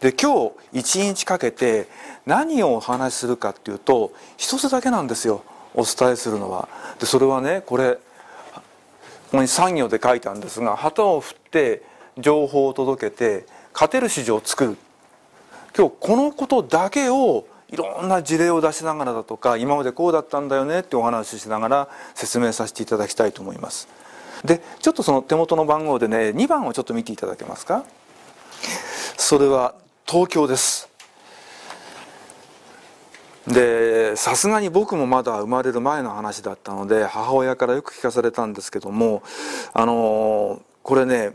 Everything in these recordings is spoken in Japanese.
で今日一日かけて何をお話しするかっていうと一つだけなんですよ。お伝えするのは。でそれはねこれここに産業で書いたんですが旗を振って情報を届けて勝てる市場を作る。今日このことだけをいろんな事例を出しながらだとか今までこうだったんだよねってお話ししながら説明させていただきたいと思います。でちょっとその手元の番号でね2番をちょっと見ていただけますか。それは東京です。でさすがに僕もまだ生まれる前の話だったので母親からよく聞かされたんですけどもあのこれね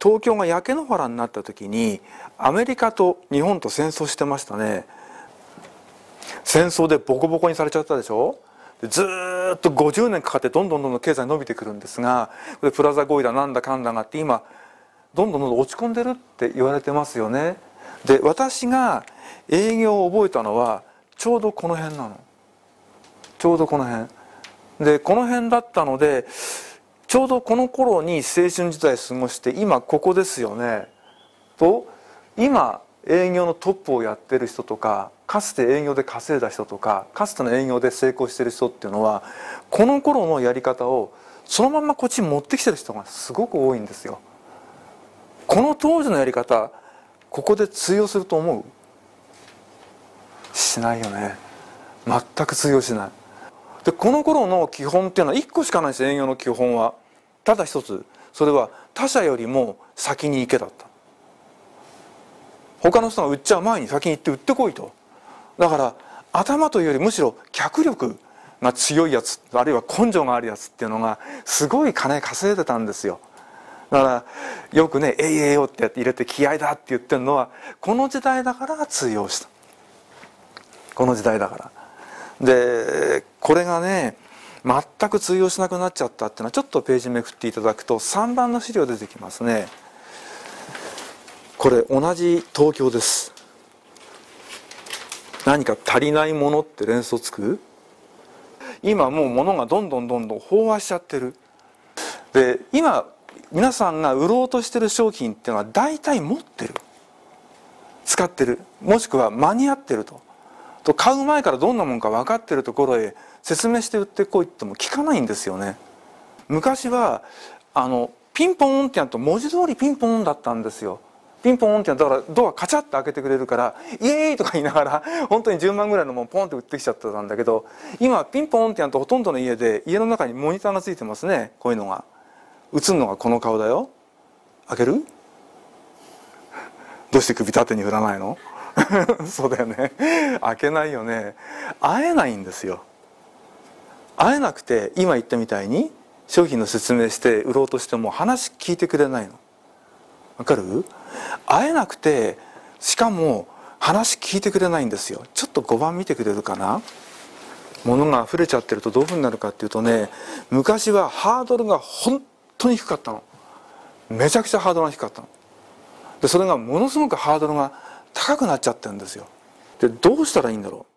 東京が焼け野原になった時にアメリカと日本と戦争してましたね。戦争でボコボコにされちゃったでしょ？ずっと50年かかってどんどんどんどん経済伸びてくるんですがプラザ合意だなんだかんだがって今どんどんどんどん落ち込んでるって言われてますよね。で私が営業を覚えたのはちょうどこの辺なの。ちょうどこの辺。でこの辺だったのでちょうどこの頃に青春時代過ごして今ここですよね。と今営業のトップをやってる人とかかつて営業で稼いだ人とかかつての営業で成功してる人っていうのはこの頃のやり方をそのままこっちに持ってきてる人がすごく多いんですよ。この当時のやり方ここで通用すると思う？しないよね。全く通用しない。でこの頃の基本っていうのは1個しかないです営業の基本は。ただ一つ。それは他社よりも先に行けだった。他の人が売っちゃう前に先に行って売ってこいと。だから頭というよりむしろ脚力が強いやつあるいは根性があるやつっていうのがすごい金稼いでたんですよ。だからよくね「えいえいよ」ってやって入れて気合だって言ってるのはこの時代だから通用した。この時代だから。でこれがね全く通用しなくなっちゃったっていうのはちょっとページめくっていただくと3番の資料出てきますね。これ同じ東京です。何か足りないものって連想つく？今もう物がどんどんどんどん飽和しちゃってる。で今皆さんが売ろうとしてる商品っていうのは大体持ってる。使ってる。もしくは間に合ってると。と買う前からどんなもんか分かってるところへ説明して売ってこいっても聞かないんですよね。昔はあのピンポンってやると文字通りピンポンだったんですよ。ピンポンってやだからドアカチャッと開けてくれるからイエーイとか言いながら 本当に10万ぐらいのもんポンって売ってきちゃってたんだけど今ピンポンってやるとほとんどの家で家の中にモニターがついてますねこういうのが。映るのがこの顔だよ。開ける？どうして首縦に振らないの？そうだよね。開けないよね。会えないんですよ。会えなくて今言ったみたいに商品の説明して売ろうとしても話聞いてくれないの。わかる？会えなくてしかも話聞いてくれないんですよ。ちょっと5番見てくれるかな？物が溢れちゃってるとどういうふうになるかっていうとね昔はハードルが本当に低かったの。めちゃくちゃハードルが低かったの。でそれがものすごくハードルが高くなっちゃってるんですよ。でどうしたらいいんだろう。